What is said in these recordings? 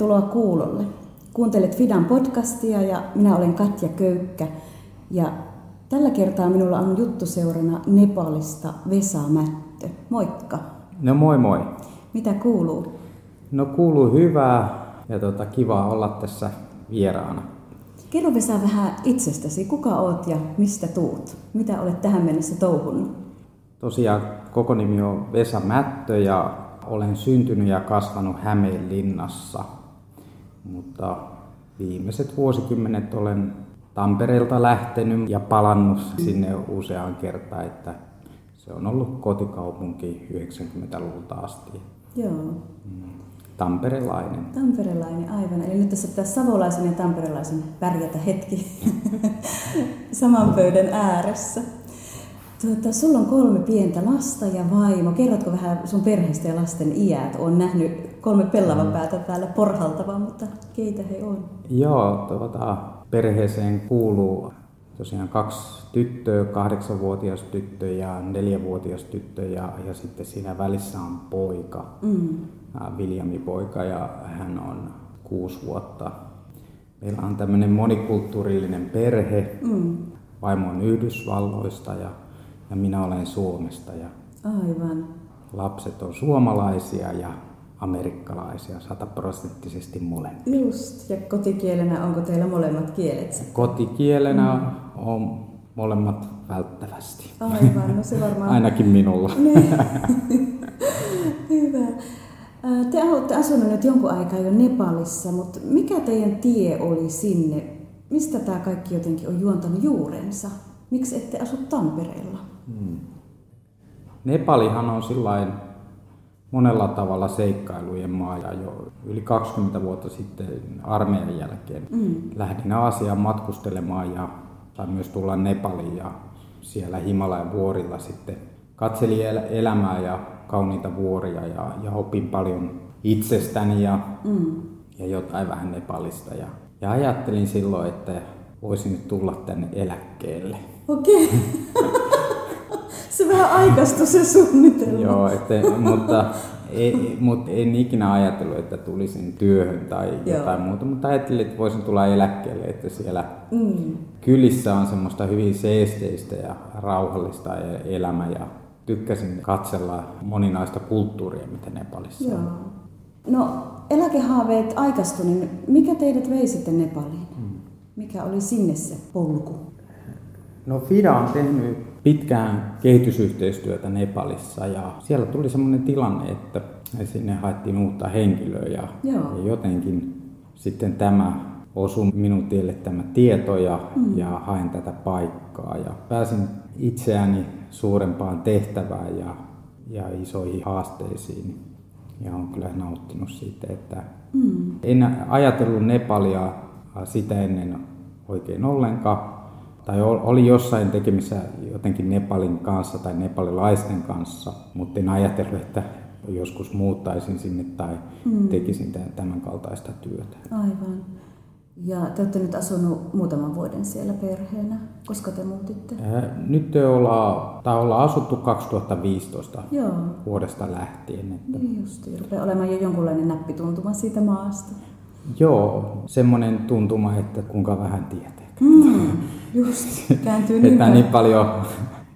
Tervetuloa kuulolle. Kuuntelet Fidan podcastia ja minä olen Katja Köykkä. Ja tällä kertaa minulla on juttu seurana Nepalista Vesa Mättö. Moikka. No moi moi. Mitä kuuluu? No kuuluu hyvää ja tota, kiva olla tässä vieraana. Kerro Vesa vähän itsestäsi. Kuka oot ja mistä tuut? Mitä olet tähän mennessä touhunut? Tosiaan koko nimi on Vesa Mättö ja olen syntynyt ja kasvanut Hämeenlinnassa. Mutta viimeiset vuosikymmenet olen Tampereelta lähtenyt ja palannut sinne useaan kertaan, että se on ollut kotikaupunki 90-luvulta asti. Joo. Tamperelainen. Tamperelainen, aivan. Eli nyt tässä pitäisi savolaisen ja tamperelaisen pärjätä hetki saman pöydän ääressä. Tuota, sulla on kolme pientä lasta ja vaimo. Kerrotko vähän sun perheestä ja lasten iät? Olen nähnyt kolme pellavan mm. päätä täällä porhaltavaa, mutta keitä he on? Joo, tuota, perheeseen kuuluu tosiaan kaksi tyttöä, kahdeksanvuotias tyttö ja neljävuotias tyttö ja, ja sitten siinä välissä on poika, mm. Viljami poika ja hän on kuusi vuotta. Meillä on tämmöinen monikulttuurillinen perhe. Mm. Vaimo on Yhdysvalloista ja, ja minä olen Suomesta. Ja Aivan. Lapset on suomalaisia ja amerikkalaisia sataprosenttisesti molemmat. Just, ja kotikielenä onko teillä molemmat kielet? Kotikielenä mm. on molemmat välttävästi. Aivan, no se varmaan... Ainakin minulla. Niin. Hyvä. Te olette asunut nyt jonkun aikaa jo Nepalissa, mutta mikä teidän tie oli sinne? Mistä tämä kaikki jotenkin on juontanut juurensa? Miksi ette asu Tampereella? Hmm. Nepalihan on sillain monella tavalla seikkailujen maa ja jo yli 20 vuotta sitten armeijan jälkeen mm. lähdin Aasiaan matkustelemaan ja sain myös tulla Nepaliin ja siellä Himalajan vuorilla sitten katselin el- elämää ja kauniita vuoria ja, ja opin paljon itsestäni ja, mm. ja jotain vähän Nepalista. Ja, ja ajattelin silloin, että voisin nyt tulla tänne eläkkeelle. Okei. Okay. se vähän aikaistui se suunnitelma. Joo, että, mutta, ei, mutta en ikinä ajatellut, että tulisin työhön tai Joo. jotain muuta, mutta ajattelin, että voisin tulla eläkkeelle, että siellä mm. kylissä on semmoista hyvin seesteistä ja rauhallista e- elämä ja tykkäsin katsella moninaista kulttuuria, mitä Nepalissa Joo. on. No, eläkehaaveet aikaistu, niin mikä teidät vei sitten Nepaliin? Hmm. Mikä oli sinne se polku? No FIDA on tehnyt pitkään kehitysyhteistyötä Nepalissa ja siellä tuli sellainen tilanne, että sinne haettiin uutta henkilöä ja, ja jotenkin sitten tämä osui minun tielle tämä tieto ja, mm. ja haen tätä paikkaa ja pääsin itseäni suurempaan tehtävään ja, ja isoihin haasteisiin ja olen kyllä nauttinut siitä, että mm. en ajatellut Nepalia sitä ennen oikein ollenkaan tai oli jossain tekemissä jotenkin Nepalin kanssa tai nepalilaisten kanssa, mutta en ajatellut, että joskus muuttaisin sinne tai mm. tekisin tämän kaltaista työtä. Aivan. Ja te olette nyt asunut muutaman vuoden siellä perheenä. Koska te muutitte? nyt te ollaan, tai ollaan asuttu 2015 Joo. vuodesta lähtien. Että... Niin just, rupeaa olemaan jo jonkunlainen näppituntuma siitä maasta. Joo, semmoinen tuntuma, että kuinka vähän tietää. Mm, just, kääntyy niin Että niin paljon,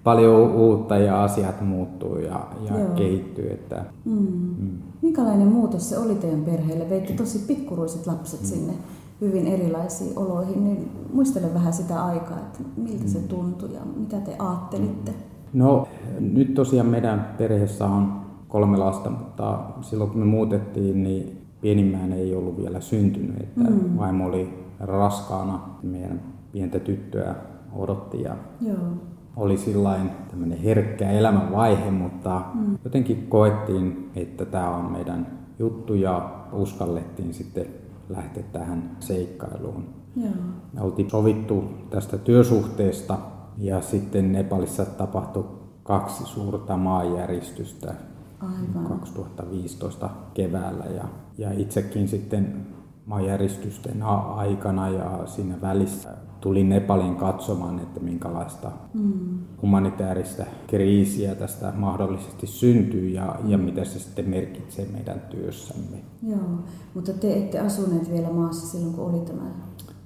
paljon uutta ja asiat muuttuu ja, ja kehittyy. Että, mm. Mm. Minkälainen muutos se oli teidän perheelle? Veitte tosi pikkuruiset lapset mm. sinne hyvin erilaisiin oloihin, niin muistele vähän sitä aikaa, että miltä se mm. tuntui ja mitä te ajattelitte? No nyt tosiaan meidän perheessä on kolme lasta, mutta silloin kun me muutettiin, niin pienimmään ei ollut vielä syntynyt, että mm. vaimo oli raskaana, meidän pientä tyttöä odotti ja Joo. oli sillain tämmöinen herkkä elämänvaihe, mutta mm. jotenkin koettiin, että tämä on meidän juttu ja uskallettiin sitten lähteä tähän seikkailuun. Joo. Me oltiin sovittu tästä työsuhteesta ja sitten Nepalissa tapahtui kaksi suurta maanjäristystä Aivan. 2015 keväällä ja, ja itsekin sitten maanjäristysten aikana ja siinä välissä tuli Nepalin katsomaan, että minkälaista mm. humanitaarista kriisiä tästä mahdollisesti syntyy ja, ja mitä se sitten merkitsee meidän työssämme. Joo, mutta te ette asuneet vielä maassa silloin, kun oli tämä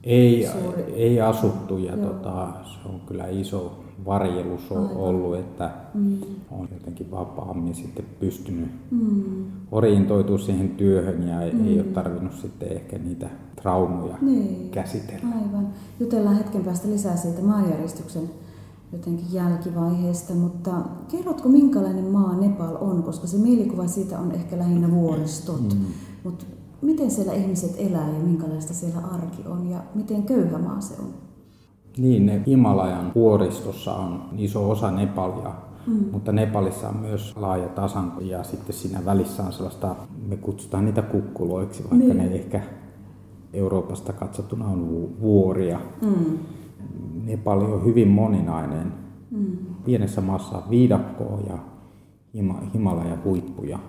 ei, suuri... ei asuttu ja tota, se on kyllä iso varjelus on Aivan. ollut, että mm. on jotenkin vapaammin sitten pystynyt mm. orientoitua siihen työhön ja mm. ei ole tarvinnut sitten ehkä niitä traumoja niin. käsitellä. Aivan. Jutellaan hetken päästä lisää siitä maanjäristyksen jotenkin jälkivaiheesta, mutta kerrotko minkälainen maa Nepal on, koska se mielikuva siitä on ehkä lähinnä vuoristot, mm. mutta miten siellä ihmiset elää ja minkälaista siellä arki on ja miten köyhä maa se on? Niin, ne Himalajan vuoristossa on iso osa Nepalia, mm. mutta Nepalissa on myös laaja tasanko ja sitten siinä välissä on sellaista, me kutsutaan niitä kukkuloiksi, vaikka niin. ne ehkä Euroopasta katsottuna on vuoria. Mm. Nepali on hyvin moninainen. Mm. Pienessä maassa on viidakkoa ja Himalaja huippuja.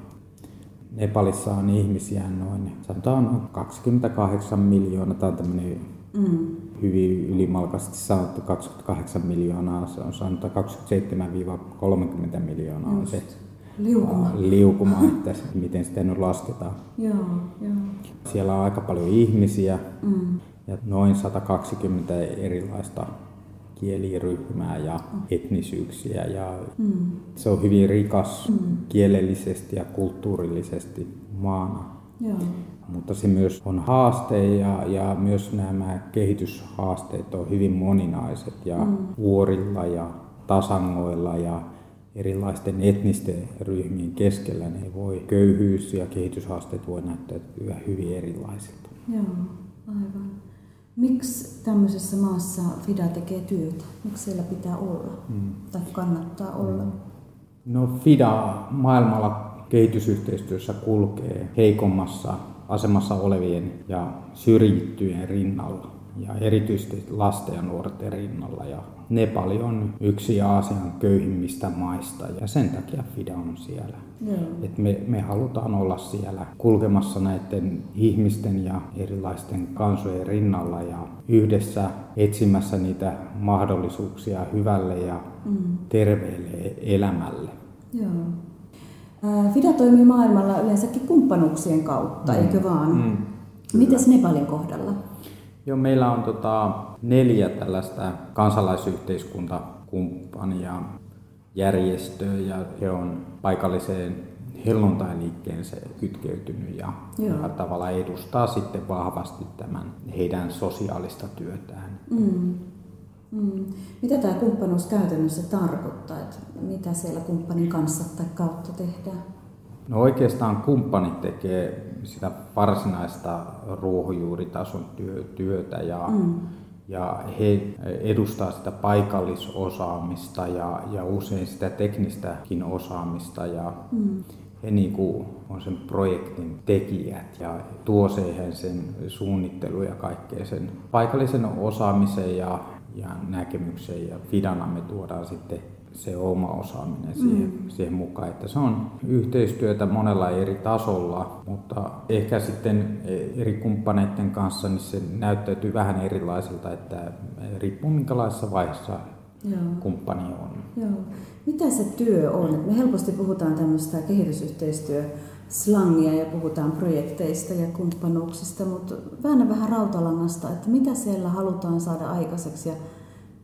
Nepalissa on ihmisiä noin, sanotaan 28 miljoonaa, tämä on tämmöinen mm. hyvin ylimalkaisesti sanottu 28 miljoonaa, se on sanotaan 27-30 miljoonaa on se liukuma, liukuma että miten sitä nyt lasketaan. Joo, joo. Siellä on aika paljon ihmisiä mm. ja noin 120 erilaista kieliryhmää ja mm. etnisyyksiä. Ja mm. Se on hyvin rikas mm. kielellisesti ja kulttuurillisesti maana. Joo. Mutta se myös on haaste ja, ja myös nämä kehityshaasteet on hyvin moninaiset ja mm. vuorilla ja tasangoilla ja erilaisten etnisten ryhmien keskellä ne voi köyhyys ja kehityshaasteet voi näyttäytyä hyvin erilaisilta. Joo, aivan. Miksi tämmöisessä maassa FIDA tekee työtä? Miksi siellä pitää olla mm. tai kannattaa olla? Mm. No FIDA maailmalla kehitysyhteistyössä kulkee heikommassa asemassa olevien ja syrjittyjen rinnalla ja erityisesti lasten ja nuorten rinnalla. Ja Nepali on yksi Aasian köyhimmistä maista ja sen takia FIDA on siellä. Et me, me halutaan olla siellä kulkemassa näiden ihmisten ja erilaisten kansojen rinnalla ja yhdessä etsimässä niitä mahdollisuuksia hyvälle ja mm. terveelle elämälle. Joo. FIDA toimii maailmalla yleensäkin kumppanuuksien kautta, mm. eikö vaan? Mm. Mites Nepalin kohdalla? Joo, meillä on tota neljä tällaista kansalaisyhteiskuntakumppania järjestöä ja he on paikalliseen helluntailiikkeensä kytkeytynyt ja, ja tavallaan edustaa sitten vahvasti tämän heidän sosiaalista työtään. Mm. Mm. Mitä tämä kumppanuus käytännössä tarkoittaa? Että mitä siellä kumppanin kanssa tai kautta tehdään? No oikeastaan kumppanit tekee sitä varsinaista ruohonjuuritason työ, työtä ja, mm. ja he edustaa sitä paikallisosaamista ja, ja usein sitä teknistäkin osaamista ja mm. he niin kuin on sen projektin tekijät ja tuo siihen sen suunnittelu ja kaikkea sen paikallisen osaamisen ja, ja näkemyksen ja Fidana me tuodaan sitten se oma osaaminen siihen, mm. siihen mukaan. Että se on yhteistyötä monella eri tasolla, mutta ehkä sitten eri kumppaneiden kanssa niin se näyttäytyy vähän erilaiselta, että riippuu minkälaisessa vaiheessa Joo. kumppani on. Joo. Mitä se työ on? Me helposti puhutaan tämmöistä kehitysyhteistyö slangia ja puhutaan projekteista ja kumppanuuksista, mutta vähän vähän rautalangasta, että mitä siellä halutaan saada aikaiseksi ja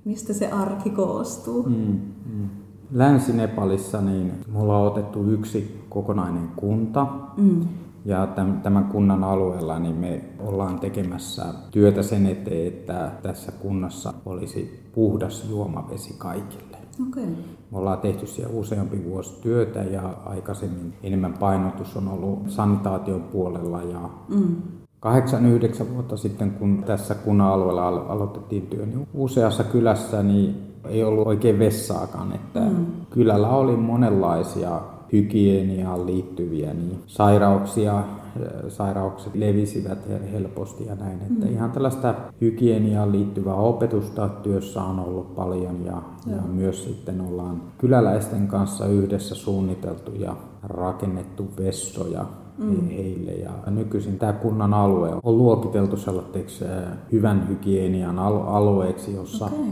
mistä se arki koostuu. Mm, mm. Länsi-Nepalissa niin mulla on otettu yksi kokonainen kunta. Mm. Ja tämän kunnan alueella niin me ollaan tekemässä työtä sen eteen, että tässä kunnassa olisi puhdas juomavesi kaikille. Okay. Me ollaan tehty siellä useampi vuosi työtä ja aikaisemmin enemmän painotus on ollut sanitaation puolella ja mm kahdeksan, yhdeksän vuotta sitten, kun tässä kunnan alueella aloitettiin työ, niin useassa kylässä niin ei ollut oikein vessaakaan. Että mm. Kylällä oli monenlaisia hygieniaan liittyviä niin sairauksia, sairaukset levisivät helposti ja näin. Että mm. ihan tällaista hygieniaan liittyvää opetusta työssä on ollut paljon ja, ja myös sitten ollaan kyläläisten kanssa yhdessä suunniteltu ja rakennettu vessoja mm. heille. Ja nykyisin tämä kunnan alue on luokiteltu sellaiseksi hyvän hygienian alueeksi, jossa okay.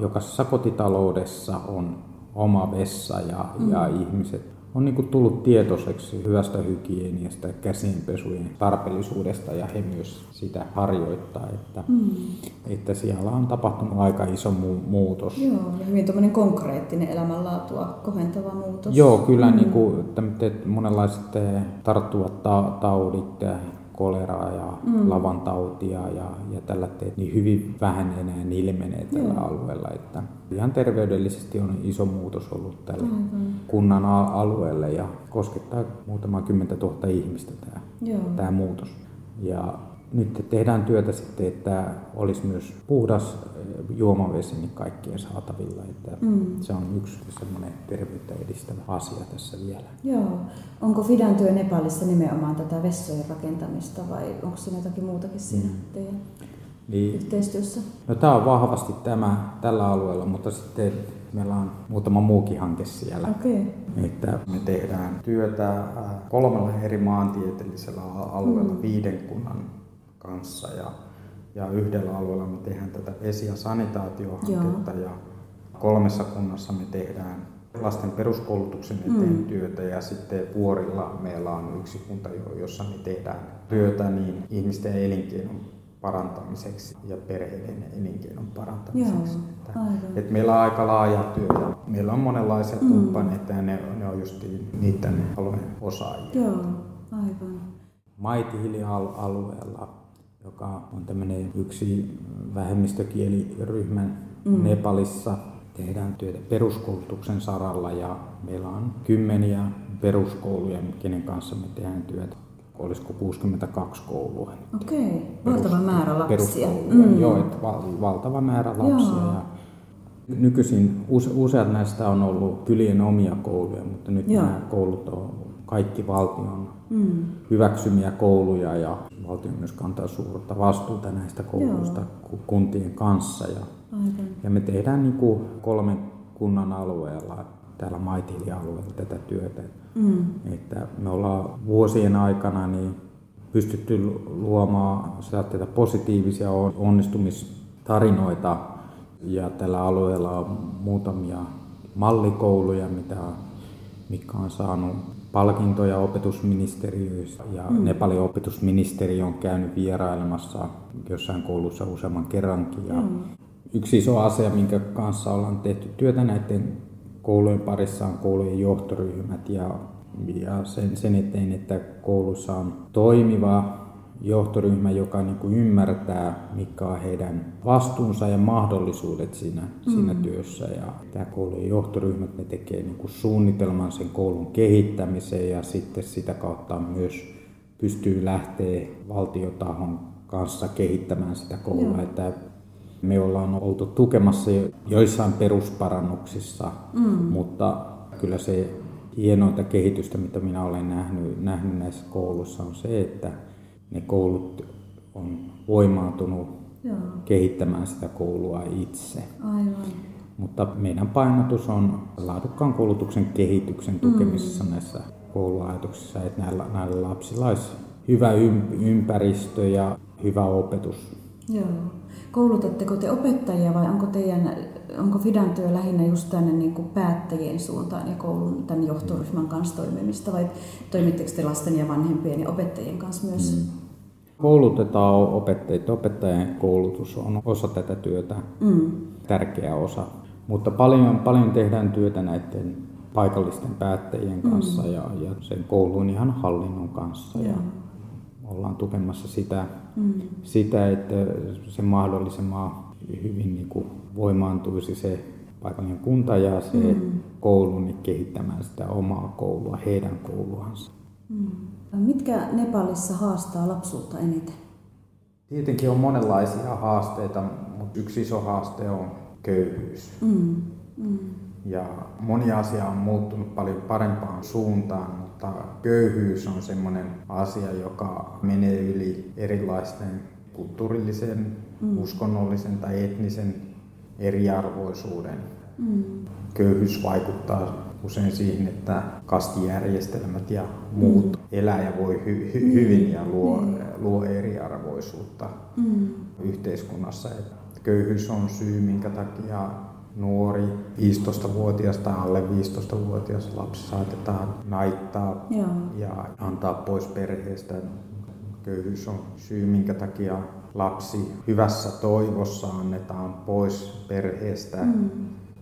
jokaisessa kotitaloudessa on oma vessa ja, mm. ja ihmiset on niin tullut tietoiseksi hyvästä hygieniasta ja käsienpesujen tarpeellisuudesta ja he myös sitä harjoittaa, että, mm. että siellä on tapahtunut aika iso mu- muutos. Joo, ja hyvin tuommoinen konkreettinen elämänlaatua kohentava muutos. Joo, kyllä mm. niin kuin, monenlaiset eh, tarttuvat ta- taudit, koleraa ja mm. lavantautia ja, ja tällä teet, niin hyvin vähän enää ilmenee tällä Joo. alueella. Että ihan terveydellisesti on iso muutos ollut tällä mm-hmm. kunnan alueella ja koskettaa muutama kymmentä tuhatta ihmistä tämä, tämä muutos. Ja nyt tehdään työtä sitten, että olisi myös puhdas eh, juomavesi niin kaikkien saatavilla. Että mm. Se on yksi semmoinen terveyttä edistävä asia tässä vielä. Joo. Onko Fidan työ Nepalissa nimenomaan tätä vessojen rakentamista vai onko siinä jotakin muutakin siinä mm. teidän niin, yhteistyössä? No, tämä on vahvasti tämä tällä alueella, mutta sitten meillä on muutama muukin hanke siellä. Okay. Että me tehdään työtä äh, kolmella eri maantieteellisellä alueella mm. viiden kunnan kanssa ja, ja yhdellä alueella me tehdään tätä vesi- ja sanitaatiohanketta Joo. ja kolmessa kunnassa me tehdään lasten peruskoulutuksen eteen mm. työtä ja sitten Vuorilla meillä on yksi kunta, jossa me tehdään työtä niin ihmisten elinkeinon parantamiseksi ja perheiden elinkeinon parantamiseksi. Joo, että, että meillä on aika laaja työ ja meillä on monenlaisia mm. kumppaneita ja ne, ne on just niitä ne alueen osaajia. Joo, aivan. Maitihili-alueella joka on tämmöinen yksi vähemmistökieliryhmän mm. Nepalissa. Tehdään työtä peruskoulutuksen saralla ja meillä on kymmeniä peruskouluja, kenen kanssa me tehdään työtä. Olisiko 62 koulua? Okei, okay. valtava määrä lapsia. Mm. Joo, että val, valtava määrä lapsia. Joo. Ja nykyisin use, useat näistä on ollut kylien omia kouluja, mutta nyt Joo. nämä koulut on kaikki valtion mm. hyväksymiä kouluja ja valtio myös kantaa suurta vastuuta näistä kouluista Joo. kuntien kanssa. Ja, ja me tehdään niin kuin kolmen kunnan alueella, täällä Maitili-alueella tätä työtä. Mm. Että me ollaan vuosien aikana niin pystytty luomaan tätä positiivisia onnistumistarinoita ja tällä alueella on muutamia mallikouluja, mitä, mitkä on saanut palkintoja opetusministeriöistä ja mm. Nepalin opetusministeri on käynyt vierailemassa jossain koulussa useamman kerrankin. Ja mm. Yksi iso asia, minkä kanssa ollaan tehty työtä näiden koulujen parissa on koulujen johtoryhmät ja, ja sen, sen eteen, että koulussa on toimiva johtoryhmä, joka niin kuin ymmärtää, mikä on heidän vastuunsa ja mahdollisuudet siinä, mm. siinä työssä. Ja tämä koulun johtoryhmät ne tekee niin kuin suunnitelman sen koulun kehittämiseen ja sitten sitä kautta myös pystyy lähteä valtiotahon kanssa kehittämään sitä koulua. Joo. Että me ollaan oltu tukemassa joissain perusparannuksissa, mm. mutta kyllä se hienointa kehitystä, mitä minä olen nähnyt, nähnyt näissä kouluissa, on se, että ne koulut on voimaantunut Joo. kehittämään sitä koulua itse. Aivan. Mutta meidän painotus on laadukkaan koulutuksen kehityksen tukemisessa mm. näissä kouluajatuksissa, että näillä, näillä lapsilla olisi hyvä ympäristö ja hyvä opetus. Joo. Koulutatteko te opettajia vai onko, teidän, onko Fidan työ lähinnä just tänne niin kuin päättäjien suuntaan ja koulun tämän johtoryhmän kanssa toimimista vai toimitteko te lasten ja vanhempien ja opettajien kanssa myös? Mm. Koulutetaan opettajia. Opettajien koulutus on osa tätä työtä, mm. tärkeä osa. Mutta paljon, paljon tehdään työtä näiden paikallisten päättäjien kanssa mm. ja, ja sen koulun ihan hallinnon kanssa. Ja, ja ollaan tukemassa sitä, mm. sitä, että se mahdollisimman hyvin niin kuin voimaantuisi se paikallinen kunta ja se mm. koulu niin kehittämään sitä omaa koulua, heidän kouluansa. Mm. Mitkä Nepalissa haastaa lapsuutta eniten? Tietenkin on monenlaisia haasteita, mutta yksi iso haaste on köyhyys. Mm. Mm. Ja moni asia on muuttunut paljon parempaan suuntaan, mutta köyhyys on sellainen asia, joka menee yli erilaisten kulttuurillisen, mm. uskonnollisen tai etnisen eriarvoisuuden. Mm. Köyhyys vaikuttaa usein siihen, että kastijärjestelmät ja muut mm. elää ja voi hy- hy- hyvin ja luo, mm. luo eriarvoisuutta mm. yhteiskunnassa. Että köyhyys on syy, minkä takia nuori 15-vuotias tai alle 15-vuotias lapsi saatetaan naittaa Joo. ja antaa pois perheestä. Köyhyys on syy, minkä takia lapsi hyvässä toivossa annetaan pois perheestä mm.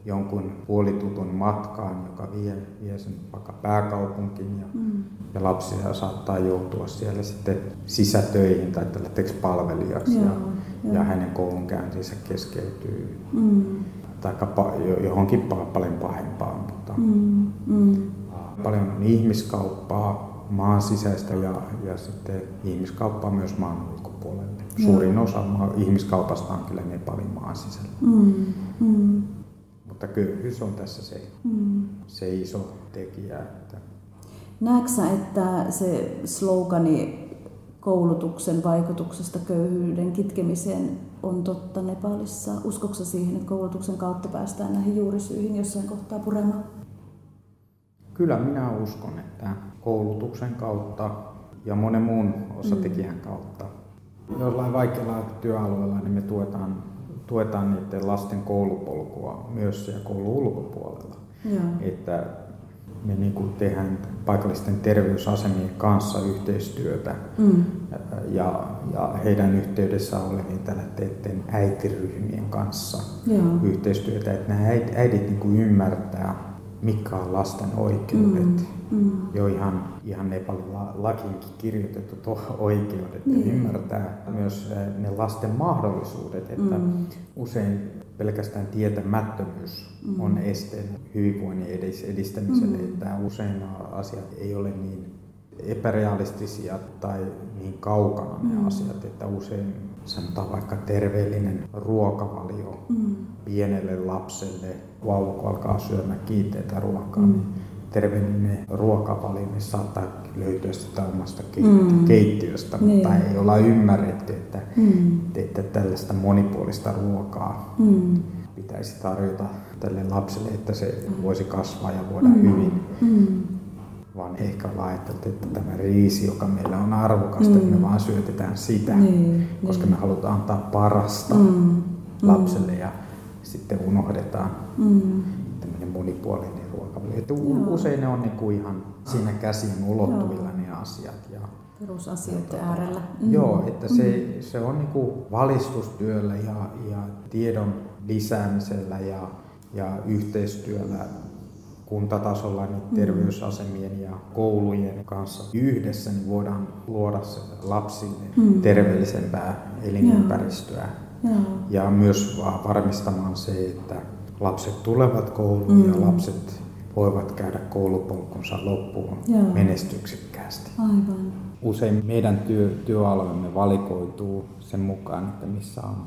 jonkun puolitutun matkaan, joka vie, vie sen vaikka pääkaupunkiin ja, mm. ja lapsi saattaa joutua siellä sitten sisätöihin tai tällaiseksi palvelijaksi Joo, ja, jo. ja hänen koulunkäyntinsä keskeytyy. Mm tai johonkin paljon pahempaan. Mutta mm, mm. Paljon on ihmiskauppaa, maan sisäistä ja, ja sitten ihmiskauppaa myös maan ulkopuolelle. Suurin mm. osa ihmiskaupasta on kyllä Nepalin maan sisällä. Mm, mm. Mutta köyhyys on tässä se, mm. se iso tekijä. Että... Näetkö että se slogani koulutuksen vaikutuksesta köyhyyden kitkemiseen on totta Nepalissa? Uskoksa siihen, että koulutuksen kautta päästään näihin juurisyihin jossain kohtaa puremaan? Kyllä minä uskon, että koulutuksen kautta ja monen muun osatekijän mm. kautta. Jollain vaikealla työalueella niin me tuetaan, tuetaan niiden lasten koulupolkua myös siellä koulun ulkopuolella. Joo. Että me niin kuin tehdään paikallisten terveysasemien kanssa yhteistyötä mm. ja, ja heidän yhteydessä olevien tällaisten äitiryhmien kanssa Joo. yhteistyötä, että nämä äidit niin kuin ymmärtää, mikä on lasten oikeudet. Mm. Mm. Jo ihan, ihan Nepalin lakiinkin kirjoitetut oikeudet mm. ja ymmärtää myös ne lasten mahdollisuudet, että mm. usein pelkästään tietämättömyys mm. on esteenä hyvinvoinnin edistämiselle, mm. että usein asiat ei ole niin epärealistisia tai niin kaukana ne mm. asiat, että usein sanotaan vaikka terveellinen ruokavalio mm. pienelle lapselle, vauva kun alkaa syömään kiinteitä ruokaa, mm. niin terveellinen ruokavalio niin saattaa löytyä sitä omasta mm. keittiöstä, niin. mutta ei olla ymmärretty, että, mm. että tällaista monipuolista ruokaa mm. pitäisi tarjota tälle lapselle, että se voisi kasvaa ja voida mm. hyvin. Mm. Vaan ehkä ollaan ajateltu, että tämä riisi, joka meillä on arvokasta, mm. me vaan syötetään sitä, niin, koska niin. me halutaan antaa parasta mm. lapselle ja sitten unohdetaan mm. tämmöinen monipuolinen että usein ne on niin kuin ihan siinä käsin ulottuvilla ne asiat. Ja, Perusasioiden äärellä. Mm. Joo, että se, mm. se on niin kuin valistustyöllä ja, ja tiedon lisäämisellä ja, ja yhteistyöllä kuntatasolla niin mm. terveysasemien ja koulujen kanssa yhdessä niin voidaan luoda lapsille mm. terveellisempää elinympäristöä. Ja. ja myös varmistamaan se, että lapset tulevat kouluun mm. ja lapset voivat käydä koulupolkunsa loppuun Joo. menestyksekkäästi. Aivan. Usein meidän työ, työalueemme valikoituu sen mukaan, että missä on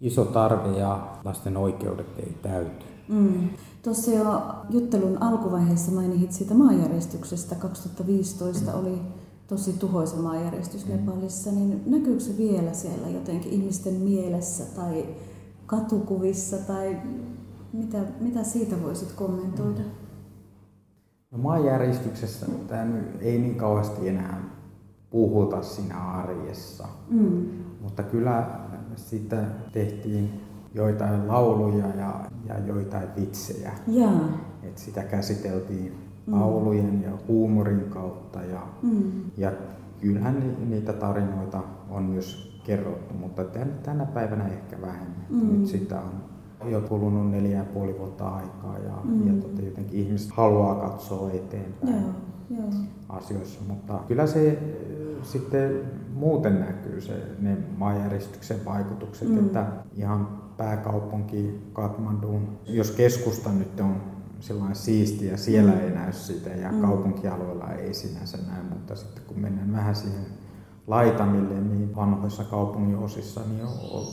iso tarve ja lasten oikeudet ei täyty. Mm. Tuossa jo juttelun alkuvaiheessa mainitsit siitä maanjärjestyksestä. 2015 mm. oli tosi tuhoisa maanjärjestys mm. Nepalissa, niin näkyykö se vielä siellä jotenkin ihmisten mielessä tai katukuvissa tai mitä, mitä siitä voisit kommentoida? Mm. No maanjäristyksessä ei niin kauheasti enää puhuta siinä arjessa, mm. mutta kyllä sitä tehtiin joitain lauluja ja, ja joitain vitsejä. Ja. Et sitä käsiteltiin mm. laulujen ja huumorin kautta ja, mm. ja kyllähän niitä tarinoita on myös kerrottu, mutta tänä päivänä ehkä vähemmän. Mm. Nyt sitä on jo kulunut neljä ja puoli vuotta aikaa ja, mm. ja tota, jotenkin ihmiset haluaa katsoa eteenpäin joo, joo. asioissa, mutta kyllä se äh, sitten muuten näkyy se, ne maanjäristyksen vaikutukset, mm. että ihan pääkaupunki Katmanduun, jos keskusta nyt on sellainen siistiä, siellä mm. ei näy sitä ja mm. kaupunkialueella ei sinänsä näy, mutta sitten kun mennään vähän siihen laitamille, niin vanhoissa kaupungin osissa niin on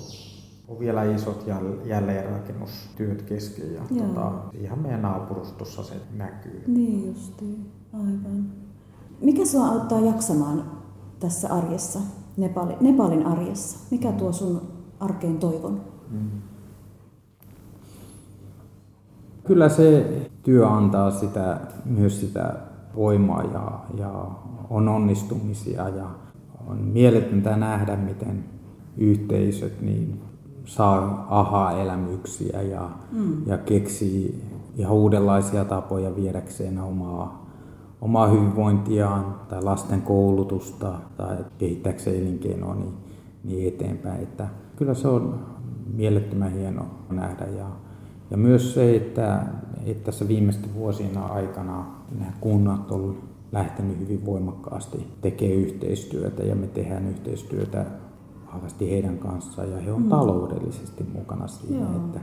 on vielä isot jälleenrakennustyöt kesken ja tota, ihan meidän naapurustossa se näkyy. Niin justiin, aivan. Mikä sinua auttaa jaksamaan tässä arjessa, Nepali, Nepalin arjessa? Mikä tuo sun arkeen toivon? Mm. Kyllä se työ antaa sitä, myös sitä voimaa ja, ja on onnistumisia ja on mieletöntä nähdä, miten yhteisöt niin saa aha-elämyksiä ja, mm. ja keksii ihan uudenlaisia tapoja viedäkseen omaa, omaa hyvinvointiaan tai lasten koulutusta tai kehittääkseen elinkeinoa niin, niin eteenpäin. Että kyllä se on mielettömän hieno nähdä ja, ja myös se, että, että tässä viimeisten vuosina aikana nämä kunnat on lähtenyt hyvin voimakkaasti tekemään yhteistyötä ja me tehdään yhteistyötä vahvasti heidän kanssaan ja he on mm. taloudellisesti mukana siinä, Joo. että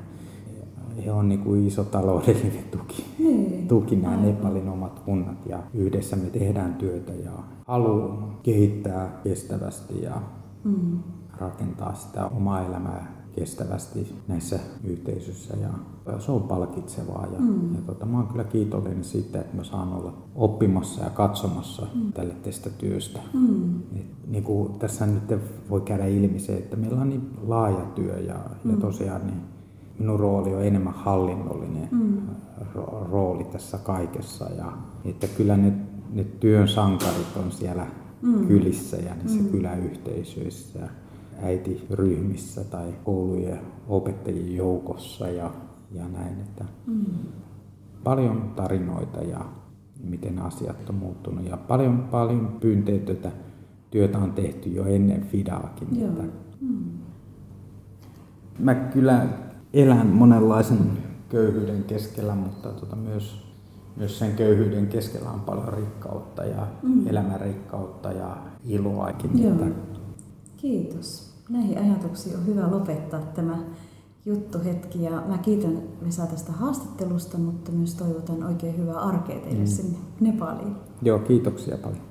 he on niin kuin iso taloudellinen tuki, niin. tuki nämä Aivan. Nepalin omat kunnat ja yhdessä me tehdään työtä ja halu kehittää kestävästi ja mm. rakentaa sitä omaa elämää kestävästi näissä yhteisöissä ja se on palkitsevaa. Ja, mm. ja tota, mä oon kyllä kiitollinen siitä, että mä saan olla oppimassa ja katsomassa mm. tälle tästä työstä. Mm. Et, niin kuin tässä nyt voi käydä ilmi se, että meillä on niin laaja työ ja, mm. ja tosiaan niin minun rooli on enemmän hallinnollinen mm. rooli tässä kaikessa. Ja, että kyllä ne, ne työn sankarit on siellä mm. kylissä ja niissä mm. kyläyhteisöissä äitiryhmissä tai koulujen opettajien joukossa ja, ja näin. Että mm. Paljon tarinoita ja miten asiat on muuttunut ja paljon, paljon pyynteetöntä työtä on tehty jo ennen Fidaakin. Että mm. Mä kyllä elän monenlaisen köyhyyden keskellä, mutta tota myös, myös sen köyhyyden keskellä on paljon rikkautta ja mm. elämänrikkautta ja iloakin. Joo. Kiitos näihin ajatuksiin on hyvä lopettaa tämä juttuhetki. Ja mä kiitän Vesa tästä haastattelusta, mutta myös toivotan oikein hyvää arkea teille mm. sinne Nepaliin. Joo, kiitoksia paljon.